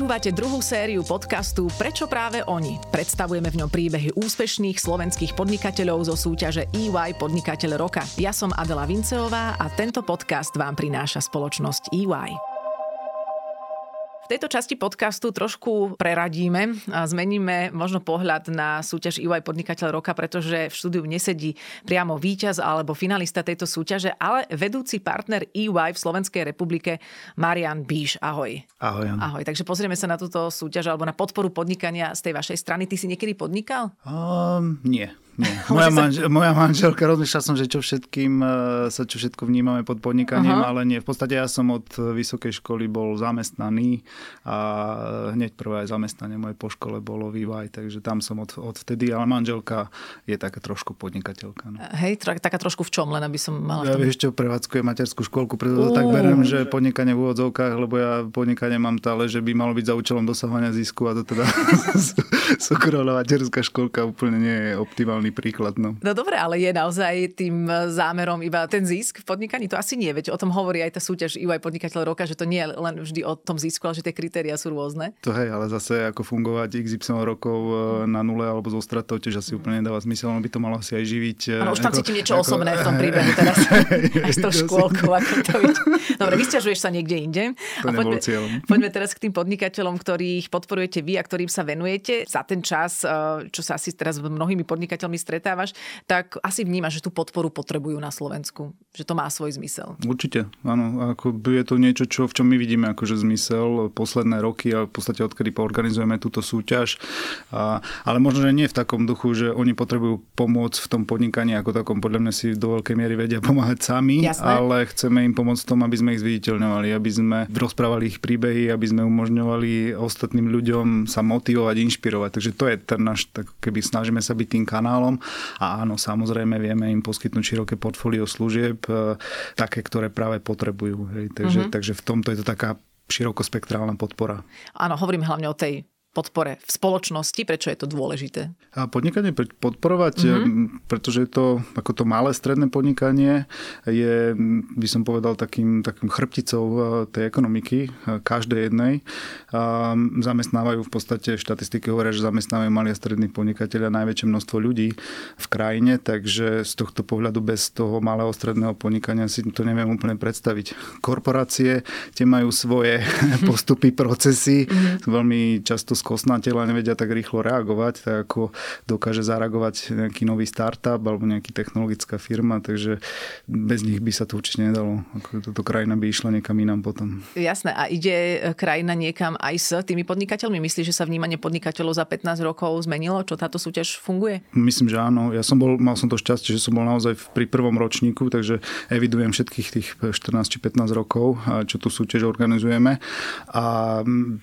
Počúvate druhú sériu podcastu Prečo práve oni? Predstavujeme v ňom príbehy úspešných slovenských podnikateľov zo súťaže EY Podnikateľ roka. Ja som Adela Vinceová a tento podcast vám prináša spoločnosť EY tejto časti podcastu trošku preradíme a zmeníme možno pohľad na súťaž EY Podnikateľ roka, pretože v štúdiu nesedí priamo víťaz alebo finalista tejto súťaže, ale vedúci partner EY v Slovenskej republike Marian Bíš. Ahoj. Ahoj. Ahoj. Takže pozrieme sa na túto súťaž alebo na podporu podnikania z tej vašej strany. Ty si niekedy podnikal? Um, nie. Nie. Moja, manžel, moja manželka, rozmýšľal som, že čo všetkým e, sa čo všetko vnímame pod podnikaním, uh-huh. ale nie. V podstate ja som od vysokej školy bol zamestnaný a hneď prvé zamestnanie moje po škole bolo vývaj, takže tam som od, od vtedy, ale manželka je taká trošku podnikateľka. No. Hej, taká trošku v čom, len aby som mala... Ja vieš, čo prevádzkuje materskú školku, preto to tak berem, že podnikanie v úvodzovkách, lebo ja podnikanie mám stále, že by malo byť za účelom dosahovania zisku a to teda súkromná materská školka úplne nie je optimálny ideálny príklad. No. no dobre, ale je naozaj tým zámerom iba ten zisk v podnikaní? To asi nie, veď o tom hovorí aj tá súťaž EY Podnikateľ roka, že to nie je len vždy o tom zisku, ale že tie kritéria sú rôzne. To hej, ale zase ako fungovať XY rokov e, na nule alebo zo stratou tiež asi úplne nedáva zmysel, on by to malo asi aj živiť. E, ano, už tam cítim niečo ako, osobné v tom príbehu teraz. aj s tou škôlkou, ako to Dobre, vysťažuješ sa niekde inde. To a poďme, poďme teraz k tým podnikateľom, ktorých podporujete vy a ktorým sa venujete. Za ten čas, e, čo sa asi teraz mnohými podnikateľmi stretávaš, tak asi vnímaš, že tú podporu potrebujú na Slovensku. Že to má svoj zmysel. Určite, áno. Ako je to niečo, čo, v čom my vidíme akože zmysel posledné roky a v podstate odkedy poorganizujeme túto súťaž. A, ale možno, že nie v takom duchu, že oni potrebujú pomôcť v tom podnikaní ako takom. Podľa mňa si do veľkej miery vedia pomáhať sami, Jasné. ale chceme im pomôcť v tom, aby sme ich zviditeľňovali, aby sme rozprávali ich príbehy, aby sme umožňovali ostatným ľuďom sa motivovať, inšpirovať. Takže to je ten náš, tak keby snažíme sa byť tým kanálom a áno, samozrejme vieme im poskytnúť široké portfólio služieb, e, také, ktoré práve potrebujú. Hej. Takže, mm-hmm. takže v tomto je to taká širokospektrálna podpora. Áno, hovorím hlavne o tej podpore v spoločnosti? Prečo je to dôležité? A podnikanie podporovať, mm-hmm. pretože je to ako to malé stredné podnikanie je, by som povedal, takým, takým chrbticou eh, tej ekonomiky, eh, každej jednej. A zamestnávajú v podstate, štatistiky hovoria, že zamestnávajú malí a strední podnikateľia najväčšie množstvo ľudí v krajine, takže z tohto pohľadu bez toho malého stredného podnikania si to neviem úplne predstaviť. Korporácie, tie majú svoje postupy, procesy, mm-hmm. veľmi často skosnatela, nevedia tak rýchlo reagovať, tak ako dokáže zareagovať nejaký nový startup alebo nejaký technologická firma, takže bez nich by sa to určite nedalo. Ako toto krajina by išla niekam inám potom. Jasné, a ide krajina niekam aj s tými podnikateľmi? Myslíš, že sa vnímanie podnikateľov za 15 rokov zmenilo? Čo táto súťaž funguje? Myslím, že áno. Ja som bol, mal som to šťastie, že som bol naozaj pri prvom ročníku, takže evidujem všetkých tých 14 či 15 rokov, čo tu súťaž organizujeme. A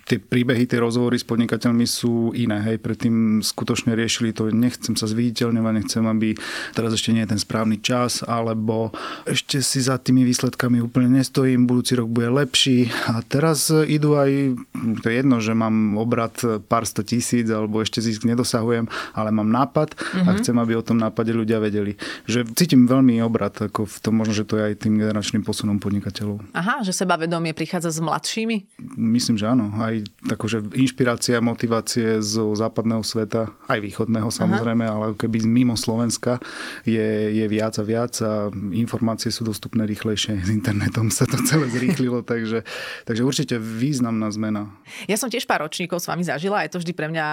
tie príbehy, tie rozhovory s podnikateľmi podnikateľmi sú iné. Hej, predtým skutočne riešili to, nechcem sa zviditeľňovať, nechcem, aby teraz ešte nie je ten správny čas, alebo ešte si za tými výsledkami úplne nestojím, budúci rok bude lepší. A teraz idú aj, to je jedno, že mám obrad pár sto tisíc, alebo ešte zisk nedosahujem, ale mám nápad mm-hmm. a mhm. chcem, aby o tom nápade ľudia vedeli. Že cítim veľmi obrad, ako v tom možno, že to je aj tým generačným posunom podnikateľov. Aha, že sebavedomie prichádza s mladšími? Myslím, že áno. Aj takože inšpirácia a motivácie zo západného sveta, aj východného samozrejme, Aha. ale keby mimo Slovenska je, je viac a viac a informácie sú dostupné rýchlejšie. S internetom sa to celé zrýchlilo, takže, takže určite významná zmena. Ja som tiež pár ročníkov s vami zažila, je to vždy pre mňa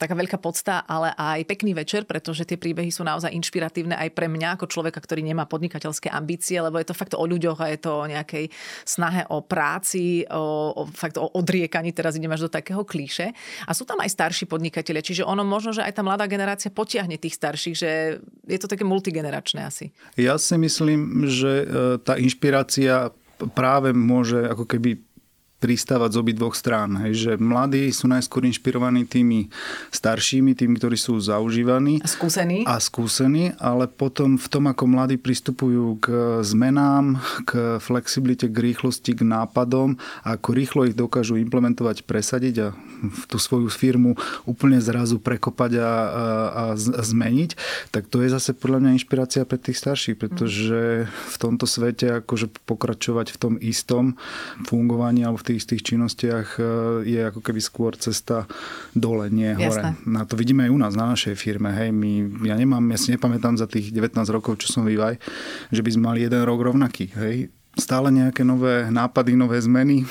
taká veľká podsta, ale aj pekný večer, pretože tie príbehy sú naozaj inšpiratívne aj pre mňa ako človeka, ktorý nemá podnikateľské ambície, lebo je to fakt o ľuďoch a je to o nejakej snahe o práci, o, o fakt o odriekaní, teraz idem až do takého klíše. A sú tam aj starší podnikatelia, čiže ono možno, že aj tá mladá generácia potiahne tých starších, že je to také multigeneračné asi. Ja si myslím, že e, tá inšpirácia práve môže ako keby pristávať z obi dvoch strán. Hej, že mladí sú najskôr inšpirovaní tými staršími, tými, ktorí sú zaužívaní. A skúsení. A skúsení, ale potom v tom, ako mladí pristupujú k zmenám, k flexibilite, k rýchlosti, k nápadom a ako rýchlo ich dokážu implementovať, presadiť a tú svoju firmu úplne zrazu prekopať a, a, a zmeniť, tak to je zase podľa mňa inšpirácia pre tých starších, pretože v tomto svete akože pokračovať v tom istom fungovaní alebo v tých, tých činnostiach e, je ako keby skôr cesta dole, nie hore. Jasné. Na to vidíme aj u nás, na našej firme. Hej, my, ja nemám, ja si nepamätám za tých 19 rokov, čo som vývaj, že by sme mali jeden rok rovnaký. Hej stále nejaké nové nápady, nové zmeny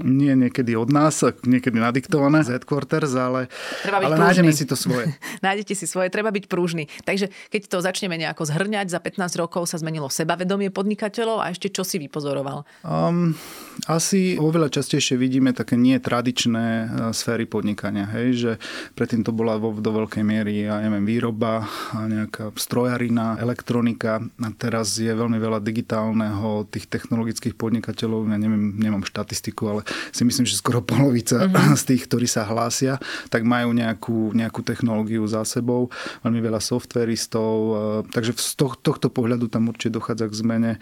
nie niekedy od nás, niekedy nadiktované z headquarters, ale, ale nájdeme si to svoje. Nájdete si svoje, treba byť prúžny. Takže keď to začneme nejako zhrňať, za 15 rokov sa zmenilo sebavedomie podnikateľov a ešte čo si vypozoroval? Um, asi oveľa častejšie vidíme také nie tradičné e, sféry podnikania. Hej, že predtým to bola vo, do veľkej miery, ja neviem, výroba, nejaká strojarina, elektronika a teraz je veľmi veľa digitálneho tých technologických podnikateľov, ja neviem, nemám štatistiku, ale si myslím, že skoro polovica mm-hmm. z tých, ktorí sa hlásia, tak majú nejakú, nejakú technológiu za sebou, veľmi veľa softveristov, e, takže z tohto pohľadu tam určite dochádza k zmene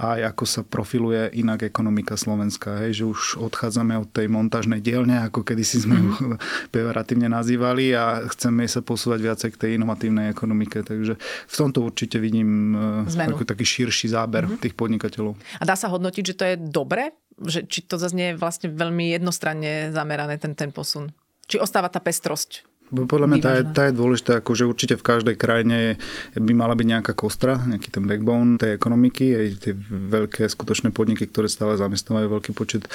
aj ako sa profiluje inak ekonomika Slovenska, hej, že už odchádzame od tej montážnej dielne, ako kedysi sme mm-hmm. ju pejoratívne nazývali a chceme sa posúvať viacej k tej inovatívnej ekonomike, takže v tomto určite vidím e, Zmenu. taký širší záber mm-hmm. tých podnikateľov. A dá sa hodnotiť, že to je dobre že či to zase nie je vlastne veľmi jednostranne zamerané ten, ten posun. Či ostáva tá pestrosť podľa mňa tá je, tá je dôležitá, akože určite v každej krajine by mala byť nejaká kostra, nejaký ten backbone tej ekonomiky, aj tie veľké skutočné podniky, ktoré stále zamestnávajú veľký počet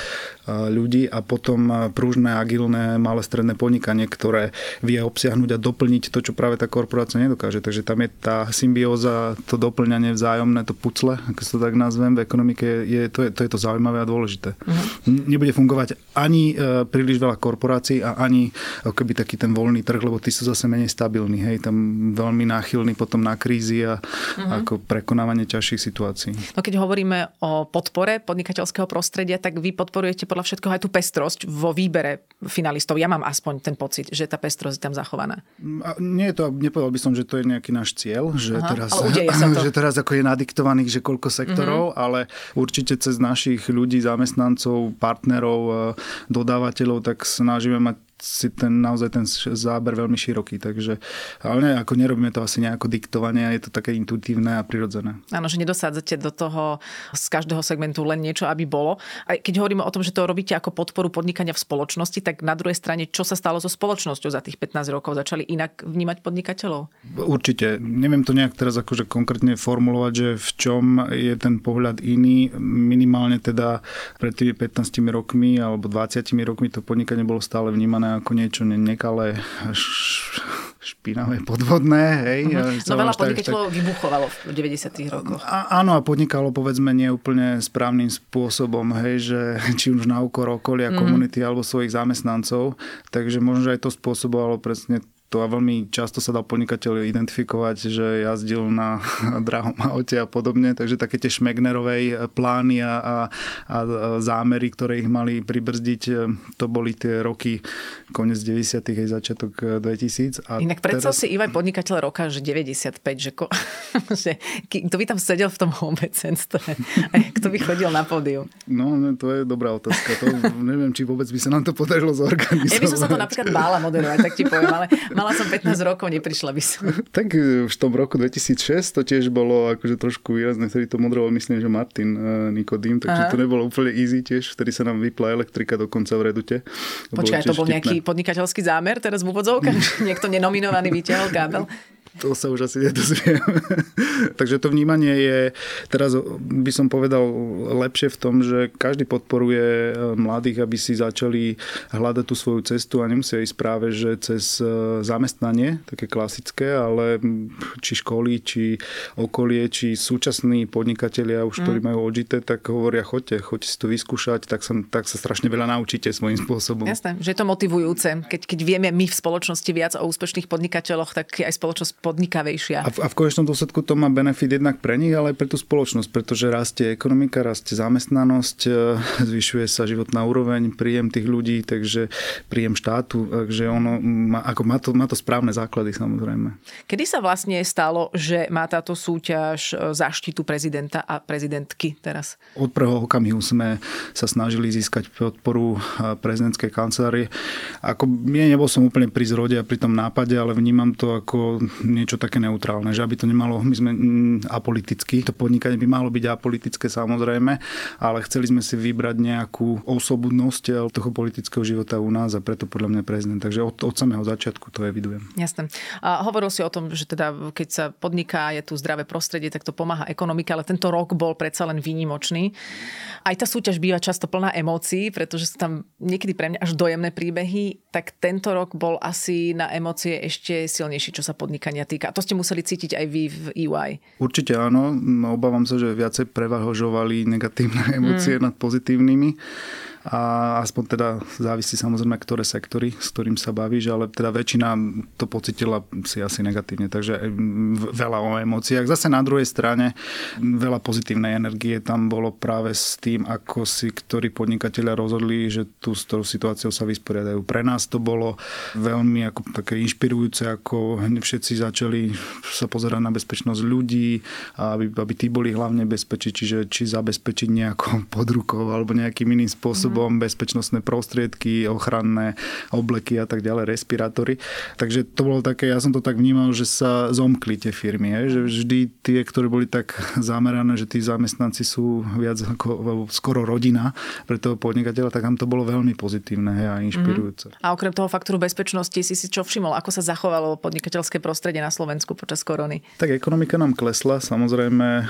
ľudí a potom prúžne, agilné, malé stredné podnikanie, ktoré vie obsiahnuť a doplniť to, čo práve tá korporácia nedokáže. Takže tam je tá symbióza, to doplňanie vzájomné, to pucle, ako sa to tak nazvem, v ekonomike, je, to, je, to je to zaujímavé a dôležité. Uh-huh. Nebude fungovať ani e, príliš veľa korporácií a ani keby taký ten voľný trh, lebo tí sú zase menej stabilní, hej, tam veľmi náchylní potom na krízy a mm-hmm. ako prekonávanie ťažších situácií. No keď hovoríme o podpore podnikateľského prostredia, tak vy podporujete podľa všetkého aj tú pestrosť vo výbere finalistov. Ja mám aspoň ten pocit, že tá pestrosť je tam zachovaná. A nie je to, nepovedal by som, že to je nejaký náš cieľ, že, Aha, teraz, že teraz ako je nadiktovaných, že koľko sektorov, mm-hmm. ale určite cez našich ľudí, zamestnancov, partnerov, e, dodávateľov, tak snažíme mať si ten, naozaj ten záber veľmi široký. Takže, ale ne, ako nerobíme to asi nejako diktovanie, je to také intuitívne a prirodzené. Áno, že nedosádzate do toho z každého segmentu len niečo, aby bolo. A keď hovoríme o tom, že to robíte ako podporu podnikania v spoločnosti, tak na druhej strane, čo sa stalo so spoločnosťou za tých 15 rokov? Začali inak vnímať podnikateľov? Určite. Neviem to nejak teraz akože konkrétne formulovať, že v čom je ten pohľad iný. Minimálne teda pred tými 15 rokmi alebo 20 rokmi to podnikanie bolo stále vnímané ako niečo nekalé, špinavé, podvodné. Hej. Uh-huh. No veľa podnikateľov tak... vybuchovalo v 90 rokoch. A, áno, a podnikalo povedzme nie úplne správnym spôsobom, hej, že či už na úkor okolia, uh-huh. komunity alebo svojich zamestnancov. Takže možno, že aj to spôsobovalo presne to a veľmi často sa dal podnikateľ identifikovať, že jazdil na drahom aute a podobne, takže také tie šmegnerovej plány a, a, a zámery, ktoré ich mali pribrzdiť, to boli tie roky koniec 90. aj začiatok 2000. A Inak predsa teraz... si Ivaj podnikateľ roka, že 95, že, ko, že kto by tam sedel v tom obecenstve, kto by chodil na pódium? No, no, to je dobrá otázka. To, neviem, či vôbec by sa nám to podarilo zorganizovať. Ja by som sa to napríklad bála moderovať, tak ti poviem, ale Mala som 15 rokov, neprišla by som. Tak v tom roku 2006 to tiež bolo akože trošku výrazné, ktorý to modroval, myslím, že Martin uh, Nikodým, takže Aha. to nebolo úplne easy tiež, vtedy sa nám vypla elektrika dokonca v Redute. Počkaj, to bol štipné. nejaký podnikateľský zámer teraz v úvodzovkách? Niekto nenominovaný vyťahol kábel? to sa už asi nedozviem. Takže to vnímanie je, teraz by som povedal, lepšie v tom, že každý podporuje e, mladých, aby si začali hľadať tú svoju cestu a nemusia ísť práve, že cez e, zamestnanie, také klasické, ale či školy, či okolie, či súčasní podnikatelia už, ktorí mm. majú odžité, tak hovoria, choďte, choďte si to vyskúšať, tak sa, tak sa strašne veľa naučíte svojím spôsobom. Jasné, že je to motivujúce. Keď, keď vieme my v spoločnosti viac o úspešných podnikateľoch, tak aj spoločnosť podnikavejšia. A v, a v konečnom dôsledku to má benefit jednak pre nich, ale aj pre tú spoločnosť, pretože rastie ekonomika, rastie zamestnanosť, e, zvyšuje sa životná úroveň, príjem tých ľudí, takže príjem štátu, takže ono má, ako má, to, má to správne základy samozrejme. Kedy sa vlastne stalo, že má táto súťaž e, zaštitu prezidenta a prezidentky teraz? Od prvého okamihu sme sa snažili získať podporu e, prezidentskej kancelárie. Ako, ja nebol som úplne pri zrode a pri tom nápade, ale vnímam to ako niečo také neutrálne, že aby to nemalo, my sme mm, apolitickí, to podnikanie by malo byť apolitické samozrejme, ale chceli sme si vybrať nejakú osobnosť toho politického života u nás a preto podľa mňa prezident. Takže od, od samého začiatku to evidujem. Jasné. A hovoril si o tom, že teda keď sa podniká, je tu zdravé prostredie, tak to pomáha ekonomike, ale tento rok bol predsa len výnimočný. Aj tá súťaž býva často plná emócií, pretože sú tam niekedy pre mňa až dojemné príbehy, tak tento rok bol asi na emócie ešte silnejší, čo sa podnikania týka. To ste museli cítiť aj vy v EY. Určite áno. Obávam sa, že viacej prevahožovali negatívne emócie mm. nad pozitívnymi a aspoň teda závisí samozrejme, ktoré sektory, s ktorým sa bavíš, ale teda väčšina to pocitila si asi negatívne, takže veľa o emóciách. Zase na druhej strane veľa pozitívnej energie tam bolo práve s tým, ako si ktorí podnikatelia rozhodli, že tú s tou situáciou sa vysporiadajú. Pre nás to bolo veľmi ako také inšpirujúce, ako všetci začali sa pozerať na bezpečnosť ľudí, aby, aby tí boli hlavne bezpečí, čiže či zabezpečiť nejakou podrukou alebo nejakým iným spôsobom spôsobom, bezpečnostné prostriedky, ochranné obleky a tak ďalej, respirátory. Takže to bolo také, ja som to tak vnímal, že sa zomkli tie firmy, je, že vždy tie, ktoré boli tak zamerané, že tí zamestnanci sú viac ako skoro rodina pre toho podnikateľa, tak tam to bolo veľmi pozitívne hej, a inšpirujúce. Mm-hmm. A okrem toho faktoru bezpečnosti si si čo všimol, ako sa zachovalo podnikateľské prostredie na Slovensku počas korony? Tak ekonomika nám klesla, samozrejme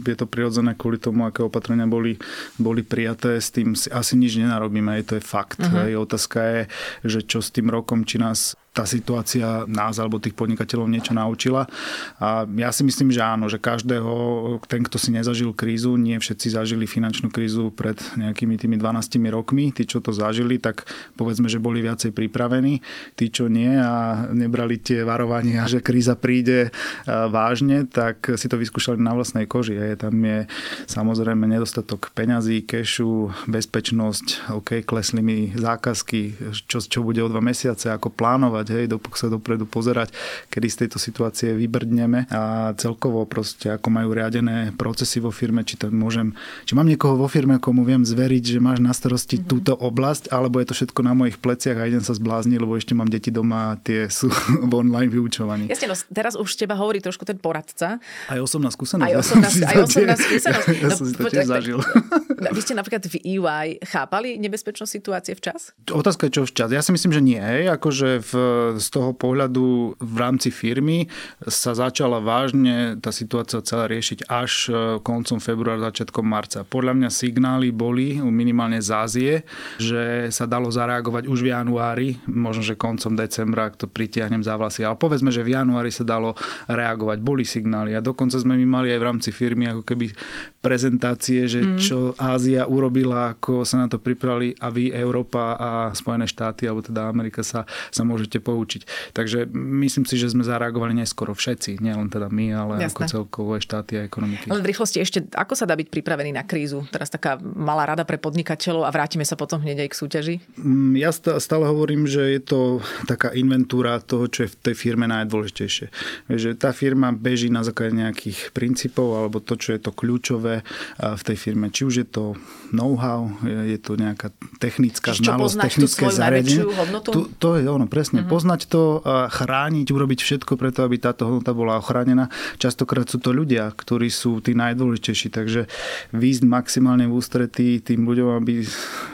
je to prirodzené kvôli tomu, aké opatrenia boli, boli prijaté, s tým asi si nič nenarobíme, to je fakt. Uh-huh. Hej. Otázka je, že čo s tým rokom, či nás tá situácia nás alebo tých podnikateľov niečo naučila. A ja si myslím, že áno, že každého, ten, kto si nezažil krízu, nie všetci zažili finančnú krízu pred nejakými tými 12 rokmi. Tí, čo to zažili, tak povedzme, že boli viacej pripravení. Tí, čo nie a nebrali tie varovania, že kríza príde vážne, tak si to vyskúšali na vlastnej koži. Je, tam je samozrejme nedostatok peňazí, kešu, bezpečnosť, OK, klesli mi zákazky, čo, čo bude o dva mesiace, ako plánovať pozerať, hej, dopok sa dopredu pozerať, kedy z tejto situácie vybrdneme a celkovo proste ako majú riadené procesy vo firme, či to môžem, či mám niekoho vo firme, komu viem zveriť, že máš na starosti mm-hmm. túto oblasť, alebo je to všetko na mojich pleciach a idem sa zblázniť, lebo ešte mám deti doma a tie sú v online vyučovaní. Jasne, no teraz už teba hovorí trošku ten poradca. Aj osobná skúsenosť. Aj osobná, aj osobná skúsenosť. Ja no, som si to tiež zažil. Vy ste napríklad v EY chápali nebezpečnosť situácie včas? Otázka je, čo včas. Ja si myslím, že nie. Akože v z toho pohľadu v rámci firmy sa začala vážne tá situácia celá riešiť až e, koncom februára, začiatkom marca. Podľa mňa signály boli minimálne z Ázie, že sa dalo zareagovať už v januári, možno, že koncom decembra, ak to pritiahnem za vlasy, ale povedzme, že v januári sa dalo reagovať. Boli signály a dokonca sme my mali aj v rámci firmy ako keby prezentácie, že mm. čo Ázia urobila, ako sa na to pripravili a vy, Európa a Spojené štáty, alebo teda Amerika sa, sa môžete poučiť. Takže myslím si, že sme zareagovali neskoro všetci, nielen teda my, ale Jasné. ako celkovo aj štáty a ekonomiky. Len v rýchlosti ešte, ako sa dá byť pripravený na krízu? Teraz taká malá rada pre podnikateľov a vrátime sa potom hneď aj k súťaži. Mm, ja stále hovorím, že je to taká inventúra toho, čo je v tej firme najdôležitejšie. Že tá firma beží na základe nejakých princípov alebo to, čo je to kľúčové v tej firme. Či už je to know-how, je to nejaká technická Čiže znalosť, technické zariadenie. To, to je ono, presne. Mm-hmm. Poznať to, chrániť, urobiť všetko preto, aby táto hodnota bola ochránená. Častokrát sú to ľudia, ktorí sú tí najdôležitejší, takže výjsť maximálne v ústretí tým ľuďom, aby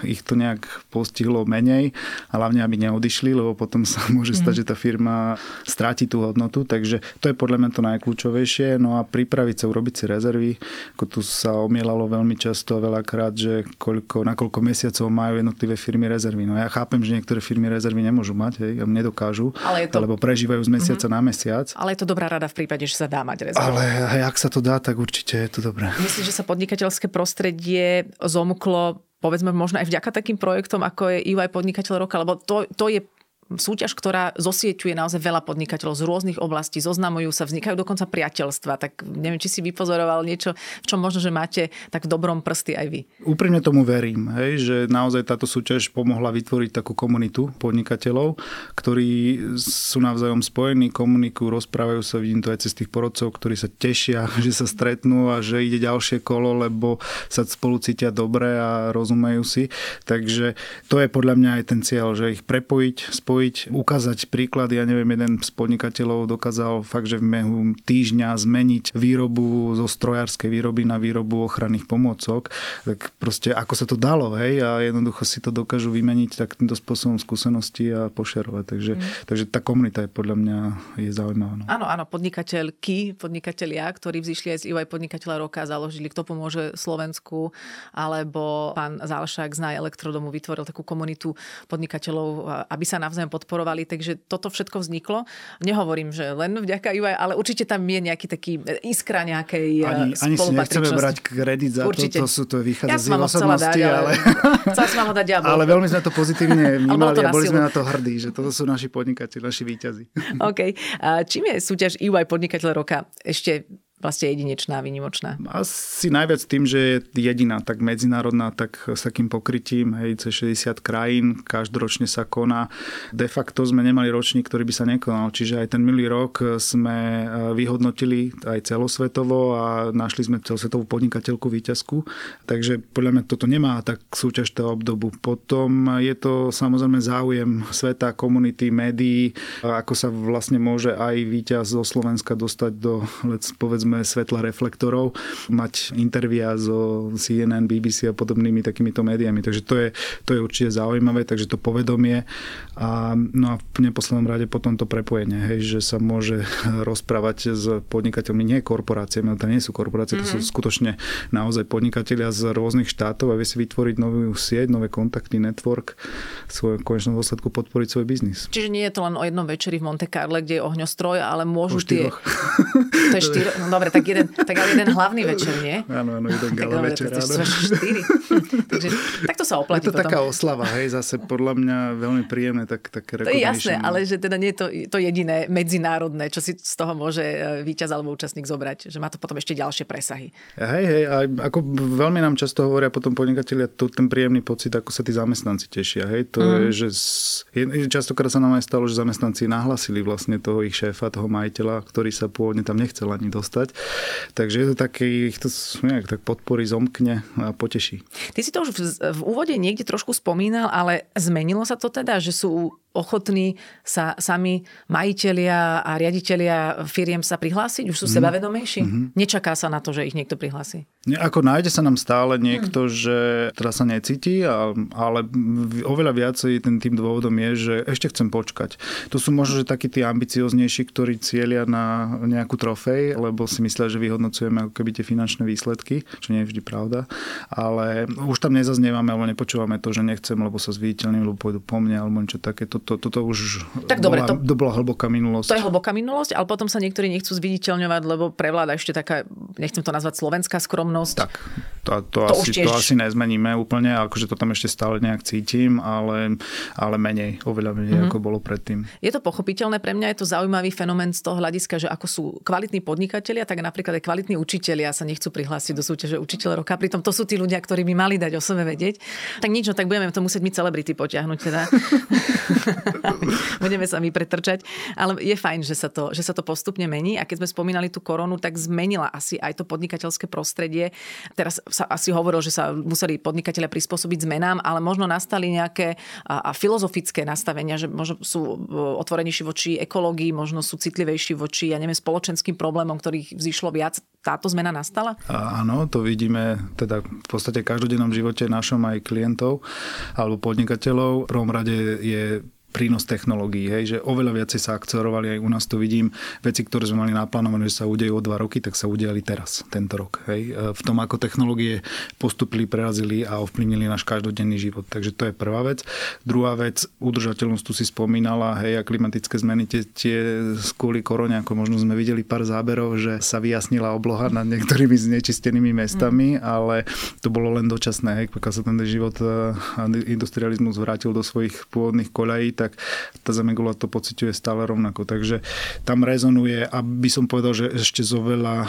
ich to nejak postihlo menej a hlavne, aby neodišli, lebo potom sa môže stať, mm-hmm. že tá firma stráti tú hodnotu, takže to je podľa mňa to najkľúčovejšie. No a pripraviť sa, urobiť si rezervy, ako tu sa omielalo veľmi často a veľakrát, že koľko, na koľko mesiacov majú jednotlivé firmy rezervy. No ja chápem, že niektoré firmy rezervy nemôžu mať, hej, nedokážu, Ale to... lebo prežívajú z mesiaca mm-hmm. na mesiac. Ale je to dobrá rada v prípade, že sa dá mať rezervy. Ale ak sa to dá, tak určite je to dobré. Myslím, že sa podnikateľské prostredie zomklo povedzme možno aj vďaka takým projektom, ako je EY Podnikateľ roka, lebo to, to je súťaž, ktorá zosieťuje naozaj veľa podnikateľov z rôznych oblastí, zoznamujú sa, vznikajú dokonca priateľstva. Tak neviem, či si vypozoroval niečo, v čom možno, že máte tak v dobrom prsty aj vy. Úprimne tomu verím, hej, že naozaj táto súťaž pomohla vytvoriť takú komunitu podnikateľov, ktorí sú navzájom spojení, komunikujú, rozprávajú sa, vidím to aj cez tých porodcov, ktorí sa tešia, že sa stretnú a že ide ďalšie kolo, lebo sa spolu cítia dobre a rozumejú si. Takže to je podľa mňa aj ten cieľ, že ich prepojiť, spojiť zapojiť, ukázať príklad. Ja neviem, jeden z podnikateľov dokázal fakt, že v mehu týždňa zmeniť výrobu zo strojárskej výroby na výrobu ochranných pomôcok. Tak proste ako sa to dalo, hej, a jednoducho si to dokážu vymeniť takýmto spôsobom skúsenosti a pošerovať. Takže, mm. takže tá komunita je podľa mňa je zaujímavá. No. Áno, áno, podnikateľky, podnikatelia, ktorí vzýšli aj z EY podnikateľa roka, založili Kto pomôže Slovensku, alebo pán Zálšák z Naj Elektrodomu vytvoril takú komunitu podnikateľov, aby sa navzájom podporovali. Takže toto všetko vzniklo. Nehovorím, že len vďaka EY, ale určite tam je nejaký taký iskra nejakej ani, ani si nechceme brať kredit za určite. to, to sú to vychádza ja z osobnosti, ale... Chcela som vám ho dať Ale veľmi sme to pozitívne vnímali a boli sme na to hrdí, že toto sú naši podnikateľi, naši výťazí. OK. A čím je súťaž EY podnikateľ roka ešte vlastne jedinečná, vynimočná? Asi najviac tým, že je jediná, tak medzinárodná, tak s takým pokrytím, hej, cez 60 krajín, každoročne sa koná. De facto sme nemali ročník, ktorý by sa nekonal, čiže aj ten minulý rok sme e, vyhodnotili aj celosvetovo a našli sme celosvetovú podnikateľku výťazku, takže podľa mňa toto nemá tak súťaž toho obdobu. Potom je to samozrejme záujem sveta, komunity, médií, ako sa vlastne môže aj víťaz zo Slovenska dostať do, povedzme, povedzme svetla reflektorov, mať intervia so CNN, BBC a podobnými takýmito médiami. Takže to je, to je určite zaujímavé, takže to povedomie a, no a v neposlednom rade potom to prepojenie, hej, že sa môže rozprávať s podnikateľmi, nie korporáciami, ale to nie sú korporácie, mm-hmm. to sú mhm. skutočne naozaj podnikatelia z rôznych štátov a vie si vytvoriť novú sieť, nové kontakty, network, svoj konečnom dôsledku podporiť svoj biznis. Čiže nie je to len o jednom večeri v Monte Carlo, kde je ohňostroj, ale môžu tie... To je štyro... No dobre, tak jeden, tak ale jeden hlavný večer, nie? Áno, áno, jeden gala večer. Tak to štyri. Takže takto sa oplatí Je to potom. taká oslava, hej, zase podľa mňa veľmi príjemné, tak, tak To je jasné, ale že teda nie je to, to jediné medzinárodné, čo si z toho môže e, víťaz alebo účastník zobrať, že má to potom ešte ďalšie presahy. Hej, hej, a ako veľmi nám často hovoria potom podnikatelia tu ten príjemný pocit, ako sa tí zamestnanci tešia, hej, to mm. je, že je, častokrát sa nám aj stalo, že zamestnanci nahlasili vlastne toho ich šéfa, toho majiteľa, ktorý sa pôvodne tam nechcel ani dostať. Takže je to taký, ich to nejak tak podporí, zomkne a poteší. Ty si to už v, v úvode niekde trošku spomínal, ale zmenilo sa to teda, že sú ochotní sa sami majiteľia a riaditeľia firiem sa prihlásiť? Už sú mm. sebavedomejší? Mm-hmm. Nečaká sa na to, že ich niekto prihlási? Ako nájde sa nám stále niekto, mm. že teda sa necíti, ale oveľa viacej ten tým dôvodom je, že ešte chcem počkať. To sú možno, že takí tí ambicioznejší, ktorí cieľia na nejakú trofej, lebo si myslia, že vyhodnocujeme ako keby tie finančné výsledky, čo nie je vždy pravda. Ale už tam nezaznievame alebo nepočúvame to, že nechcem, lebo sa zviditeľním, lebo pôjdu po mne, alebo niečo také. Toto, toto už tak dobre, bola, to, to bola hlboká minulosť. To je hlboká minulosť, ale potom sa niektorí nechcú zviditeľňovať, lebo prevláda ešte taká, nechcem to nazvať slovenská skromnosť. Tak, to, to, to, asi, tiež... to asi nezmeníme úplne, akože to tam ešte stále nejak cítim, ale, ale menej, oveľa menej, mm-hmm. ako bolo predtým. Je to pochopiteľné, pre mňa je to zaujímavý fenomén z toho hľadiska, že ako sú kvalitní podnikatelia, tak napríklad aj kvalitní učitelia sa nechcú prihlásiť do súťaže učiteľ roka. Pritom to sú tí ľudia, ktorí by mali dať o sebe vedieť. Tak nič, no tak budeme to musieť my celebrity potiahnuť teda. budeme sa my pretrčať. Ale je fajn, že sa, to, že sa to postupne mení. A keď sme spomínali tú koronu, tak zmenila asi aj to podnikateľské prostredie. Teraz sa asi hovorilo, že sa museli podnikatelia prispôsobiť zmenám, ale možno nastali nejaké a, a filozofické nastavenia, že možno sú e, otvorenejší voči ekológii, možno sú citlivejší voči, ja neviem, spoločenským problémom, ktorých vzýšlo viac. Táto zmena nastala? A, áno, to vidíme teda v podstate v každodennom živote našom aj klientov alebo podnikateľov. V prvom rade je prínos technológií, hej, že oveľa viacej sa akcerovali, aj u nás to vidím, veci, ktoré sme mali naplánované, že sa udejú o dva roky, tak sa udiali teraz, tento rok. Hej. E, v tom, ako technológie postupili, prerazili a ovplyvnili náš každodenný život. Takže to je prvá vec. Druhá vec, udržateľnosť tu si spomínala, hej, a klimatické zmeny, tie, tie kvôli korone, ako možno sme videli pár záberov, že sa vyjasnila obloha nad niektorými znečistenými mestami, mm. ale to bolo len dočasné, hej, pokiaľ sa ten život e, industrializmus vrátil do svojich pôvodných koľají, tak tá Zemegula to pociťuje stále rovnako. Takže tam rezonuje, aby som povedal, že ešte so veľa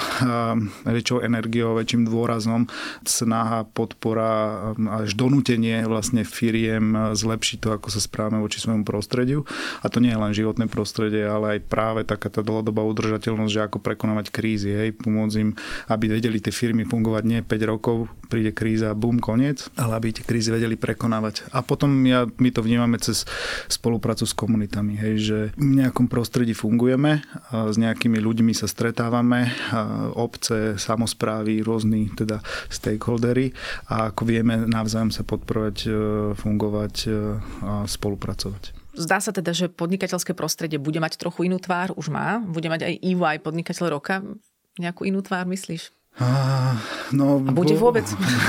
väčšou energiou, väčším dôrazom snaha, podpora až donútenie vlastne firiem zlepšiť to, ako sa správame voči svojmu prostrediu. A to nie je len životné prostredie, ale aj práve taká tá dlhodobá udržateľnosť, že ako prekonávať krízy, hej, pomôcť im, aby vedeli tie firmy fungovať nie 5 rokov, príde kríza, bum, koniec, ale aby tie krízy vedeli prekonávať. A potom ja, my to vnímame cez spoluprácu s komunitami, hej, že v nejakom prostredí fungujeme, s nejakými ľuďmi sa stretávame, obce, samozprávy, rôzni teda stakeholdery a ako vieme navzájom sa podporovať, e, fungovať e, a spolupracovať. Zdá sa teda, že podnikateľské prostredie bude mať trochu inú tvár, už má. Bude mať aj EY podnikateľ roka. Nejakú inú tvár, myslíš? No, a bude vôbec?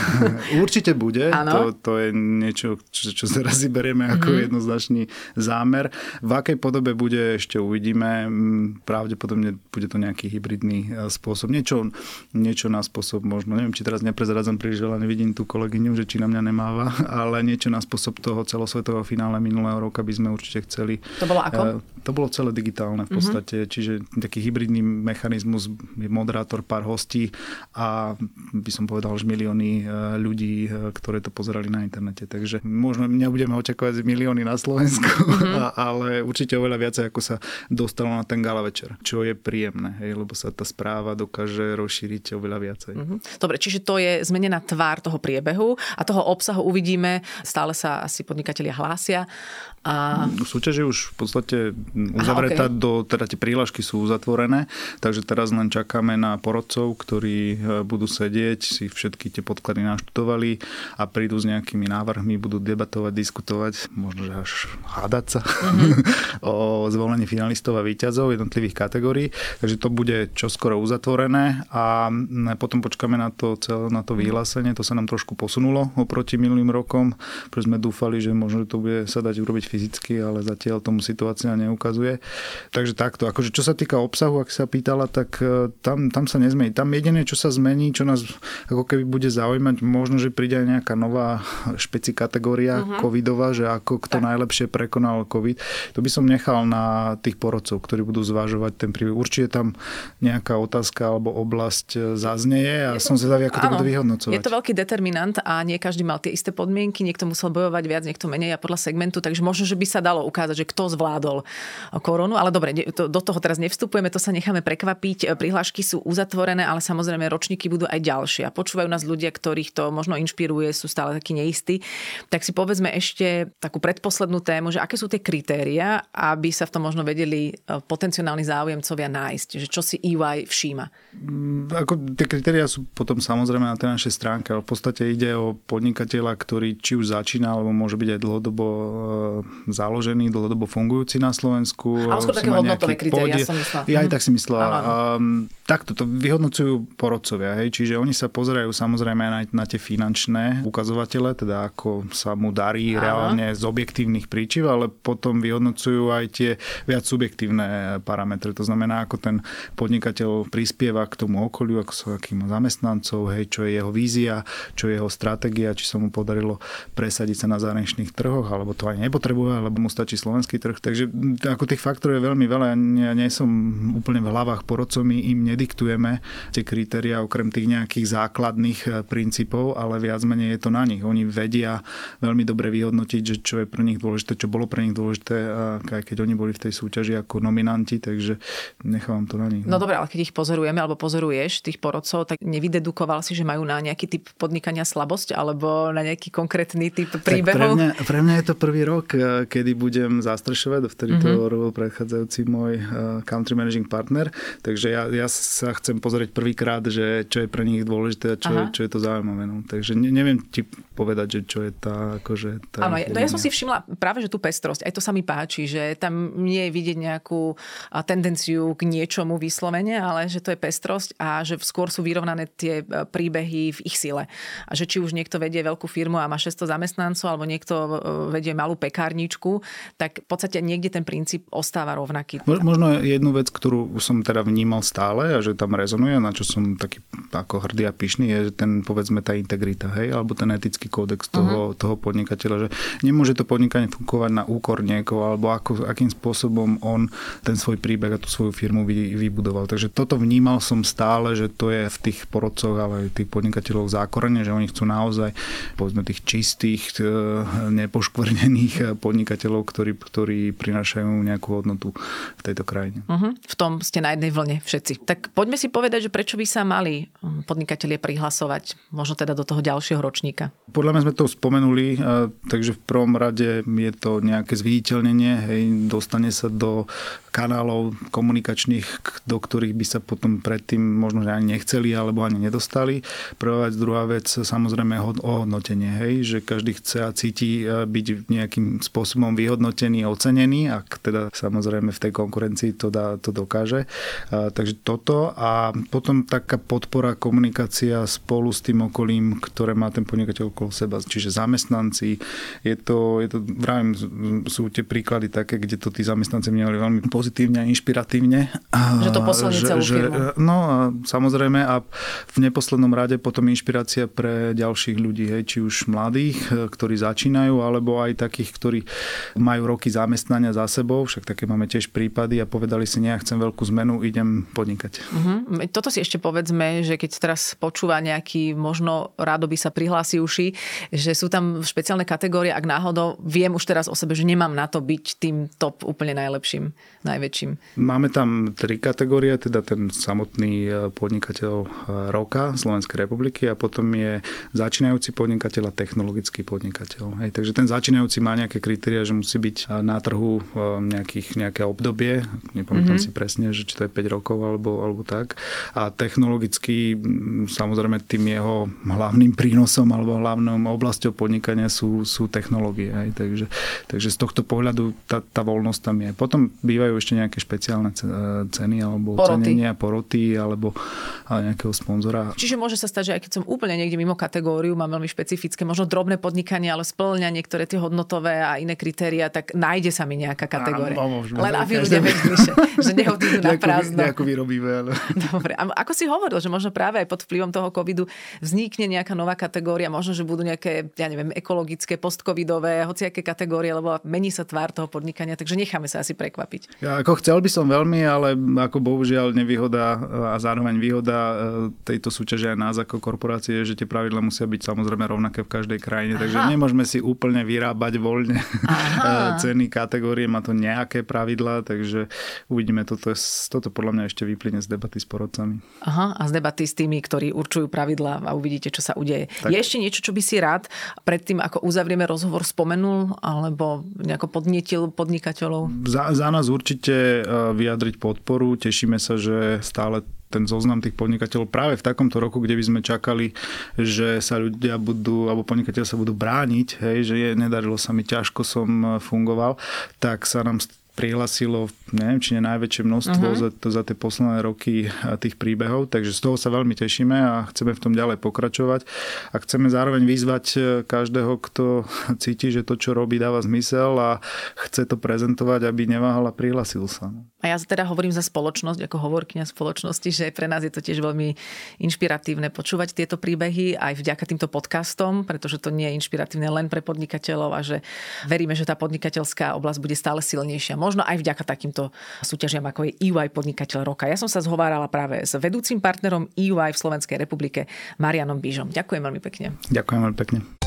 Určite bude. To, to je niečo, čo, čo teraz si berieme ako mm-hmm. jednoznačný zámer. V akej podobe bude, ešte uvidíme. Mm, pravdepodobne bude to nejaký hybridný e, spôsob. Niečo, niečo na spôsob možno, neviem, či teraz neprezradzam príliš veľa, nevidím tú kolegyňu, že či na mňa nemáva, ale niečo na spôsob toho celosvetového finále minulého roka by sme určite chceli. To bolo ako? E, to bolo celé digitálne v mhm. podstate, mm-hmm. čiže taký hybridný mechanizmus, moderátor, pár hostí a by som povedal, že milióny e, ľudí, e, ktoré to pozerali na internete. Takže možno nebudeme očakávať milióny na Slovensku, mm-hmm. ale určite oveľa viacej, ako sa dostalo na ten gala večer, čo je príjemné, hej, lebo sa tá správa dokáže rozšíriť oveľa viacej. Mm-hmm. Dobre, čiže to je zmenená tvár toho priebehu a toho obsahu uvidíme, stále sa asi podnikatelia hlásia a... Súťaž je už v podstate uzavretá, okay. do, teda tie prílažky sú uzatvorené, takže teraz len čakáme na porodcov, ktorí e, budú sedieť, si všetky tie podklady naštudovali a prídu s nejakými návrhmi, budú debatovať, diskutovať, možno že až hádať sa mm-hmm. o zvolení finalistov a výťazov jednotlivých kategórií. Takže to bude čoskoro uzatvorené a potom počkáme na to, celé, na to vyhlásenie. To sa nám trošku posunulo oproti minulým rokom, pretože sme dúfali, že možno to bude sa dať urobiť fyzicky, ale zatiaľ tomu situácia neukazuje. Takže takto. Akože čo sa týka obsahu, ak sa pýtala, tak e, tam, tam sa nezmení. Tam jediné, čo sa zmení, čo nás ako keby bude zaujímať, možno, že príde aj nejaká nová špeci kategória uh-huh. covidová, že ako kto tak. najlepšie prekonal covid. To by som nechal na tých porodcov, ktorí budú zvažovať ten príbeh. Určite tam nejaká otázka alebo oblasť e, zaznieje a som zvedavý, ako to áno, bude vyhodnocovať. Je to veľký determinant a nie každý mal tie isté podmienky, niekto musel bojovať viac, niekto menej a podľa segmentu, takže možno že by sa dalo ukázať, že kto zvládol koronu, ale dobre, to, do toho teraz nevstupujeme, to sa necháme prekvapiť. Prihlášky sú uzatvorené, ale samozrejme ročníky budú aj ďalšie. A počúvajú nás ľudia, ktorých to možno inšpiruje, sú stále takí neistí. Tak si povedzme ešte takú predposlednú tému, že aké sú tie kritéria, aby sa v tom možno vedeli e, potenciálni záujemcovia nájsť, že čo si EY všíma. Mm, ako tie kritéria sú potom samozrejme na tej našej stránke, ale v podstate ide o podnikateľa, ktorý či už začína, alebo môže byť aj dlhodobo e, založený, dlhodobo fungujúci na Slovensku. Ale skôr také hodnotové kritéria som myslela. Ja aj tak si myslela. Um, takto to vyhodnocujú porodcovia, hej, čiže oni sa pozerajú samozrejme na, na tie finančné ukazovatele, teda ako sa mu darí Aha. reálne z objektívnych príčiv, ale potom vyhodnocujú aj tie viac subjektívne parametre. To znamená, ako ten podnikateľ prispieva k tomu okoliu, ako sú akým zamestnancov, hej, čo je jeho vízia, čo je jeho stratégia, či sa mu podarilo presadiť sa na zahraničných trhoch, alebo to aj nepotrebuje potrebuje, alebo mu stačí slovenský trh. Takže ako tých faktorov je veľmi veľa. Ja nie som úplne v hlavách porodcov, my im nediktujeme tie kritéria okrem tých nejakých základných e, princípov, ale viac menej je to na nich. Oni vedia veľmi dobre vyhodnotiť, že čo je pre nich dôležité, čo bolo pre nich dôležité, aj keď oni boli v tej súťaži ako nominanti, takže nechávam to na nich. No dobre, ale keď ich pozorujeme alebo pozoruješ tých porodcov, tak nevydedukoval si, že majú na nejaký typ podnikania slabosť alebo na nejaký konkrétny typ príbehov? pre mňa, pre mňa je to prvý rok, e, kedy budem zastrešovať, vtedy to mm-hmm. robil predchádzajúci môj eh, country managing partner, takže ja, ja sa chcem pozrieť prvýkrát, že čo je pre nich dôležité a čo, čo je to zaujímavé. No. Takže ne, neviem ti povedať, že čo je tá... Akože, tá Áno, no ja som si všimla práve, že tú pestrosť, aj to sa mi páči, že tam nie je vidieť nejakú tendenciu k niečomu vyslovene, ale že to je pestrosť a že skôr sú vyrovnané tie e, príbehy v ich sile. A že či už niekto vedie veľkú firmu a má 600 zamestnancov, alebo niekto e, vedie malú pekárničku, tak v podstate niekde ten princíp ostáva rovnaký. Možno jednu vec, ktorú som teda vnímal stále a že tam rezonuje, na čo som taký ako hrdý a pyšný, je ten povedzme tá integrita, hej, alebo ten etický kódex toho, uh-huh. toho podnikateľa, že nemôže to podnikanie fungovať na úkor niekoho, alebo ako, akým spôsobom on ten svoj príbeh a tú svoju firmu vy, vybudoval. Takže toto vnímal som stále, že to je v tých porodcoch, ale aj tých podnikateľov zákorene, že oni chcú naozaj povedzme tých čistých, e, nepoškvrnených podnikateľov, ktorí, ktorí prinášajú nejakú hodnotu v tejto krajine. Uh-huh. V tom ste na jednej vlne všetci. Tak Poďme si povedať, že prečo by sa mali hm, podnikatelia prihlasovať, možno teda do toho ďalšieho ročníka. Podľa mňa sme to spomenuli, takže v prvom rade je to nejaké zviditeľnenie, hej, dostane sa do kanálov komunikačných, do ktorých by sa potom predtým možno ani nechceli alebo ani nedostali. Prvá vec, druhá vec, samozrejme ohodnotenie, hej, že každý chce a cíti e, byť nejakým spôsobom vyhodnotený ocenený, ak teda samozrejme v tej konkurencii to, dá, to dokáže. A, takže toto a potom taká podpora, komunikácia spolu s tým okolím, ktoré má ten podnikateľ okolo seba, čiže zamestnanci. Je to, je to vravím, sú tie príklady také, kde to tí zamestnanci mali veľmi pozitívne a inšpiratívne. Že to posilní celú že, firmu. No a samozrejme a v neposlednom rade potom inšpirácia pre ďalších ľudí, hej, či už mladých, e, ktorí začínajú, alebo aj takých, ktorí majú roky zamestnania za sebou, však také máme tiež prípady a povedali si, ja chcem veľkú zmenu, idem podnikať. Uh-huh. Toto si ešte povedzme, že keď teraz počúva nejaký, možno rádo by sa prihlási uši, že sú tam špeciálne kategórie, ak náhodou viem už teraz o sebe, že nemám na to byť tým top úplne najlepším najväčším? Máme tam tri kategórie, teda ten samotný e, podnikateľ e, roka Slovenskej republiky a potom je začínajúci podnikateľ a technologický podnikateľ. Hej, takže ten začínajúci má nejaké kritéria, že musí byť e, na trhu nejakých, nejaké obdobie, nepamätám mm-hmm. si presne, že či to je 5 rokov alebo, alebo tak. A technologicky samozrejme tým jeho hlavným prínosom alebo hlavnou oblasťou podnikania sú, sú technológie. Hej, takže, takže z tohto pohľadu tá, tá voľnosť tam je. Potom bývajú ešte nejaké špeciálne ceny alebo poroty. cenenia, poroty alebo nejakého sponzora. Čiže môže sa stať, že aj keď som úplne niekde mimo kategóriu, mám veľmi špecifické, možno drobné podnikanie, ale splňa niektoré tie hodnotové a iné kritéria, tak nájde sa mi nejaká kategória. Áno, môžeme, Len aby ľudia vedeli, že nehodnú na prázdno. Nejakú vyrobíme. Ale... Dobre. A ako si hovoril, že možno práve aj pod vplyvom toho covidu vznikne nejaká nová kategória, možno, že budú nejaké, ja neviem, ekologické, postcovidové, hociaké kategórie, lebo mení sa tvár toho podnikania, takže necháme sa asi prekvapiť. Ja ako chcel by som veľmi, ale ako bohužiaľ nevýhoda a zároveň výhoda e, tejto súťaže aj nás ako korporácie, že tie pravidla musia byť samozrejme rovnaké v každej krajine, Aha. takže nemôžeme si úplne vyrábať voľne Aha. ceny, kategórie, má to nejaké pravidlá, takže uvidíme, toto, toto podľa mňa ešte vyplyne z debaty s porodcami. Aha, a z debaty s tými, ktorí určujú pravidlá a uvidíte, čo sa udeje. Tak. Je ešte niečo, čo by si rád predtým, ako uzavrieme rozhovor, spomenul alebo nejako podnietil podnikateľov? Za, za nás určite určite e, vyjadriť podporu. Tešíme sa, že stále ten zoznam tých podnikateľov práve v takomto roku, kde by sme čakali, že sa ľudia budú, alebo podnikateľ sa budú brániť, hej, že je, nedarilo sa mi, ťažko som e, fungoval, tak sa nám prihlasilo, neviem, či nie najväčšie množstvo uh-huh. za, to, za tie posledné roky tých príbehov, takže z toho sa veľmi tešíme a chceme v tom ďalej pokračovať a chceme zároveň vyzvať e, každého, kto cíti, že to, čo robí, dáva zmysel a chce to prezentovať, aby neváhal a prihlasil sa. A ja teda hovorím za spoločnosť, ako hovorkyňa spoločnosti, že pre nás je to tiež veľmi inšpiratívne počúvať tieto príbehy aj vďaka týmto podcastom, pretože to nie je inšpiratívne len pre podnikateľov a že veríme, že tá podnikateľská oblasť bude stále silnejšia. Možno aj vďaka takýmto súťažiam, ako je EY Podnikateľ roka. Ja som sa zhovárala práve s vedúcim partnerom EY v Slovenskej republike, Marianom Bížom. Ďakujem veľmi pekne. Ďakujem veľmi pekne.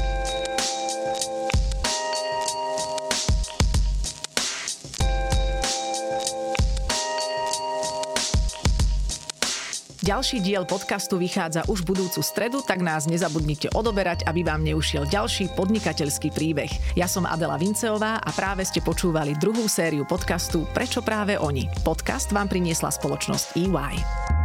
Ďalší diel podcastu vychádza už budúcu stredu, tak nás nezabudnite odoberať, aby vám neušiel ďalší podnikateľský príbeh. Ja som Adela Vinceová a práve ste počúvali druhú sériu podcastu Prečo práve oni. Podcast vám priniesla spoločnosť EY.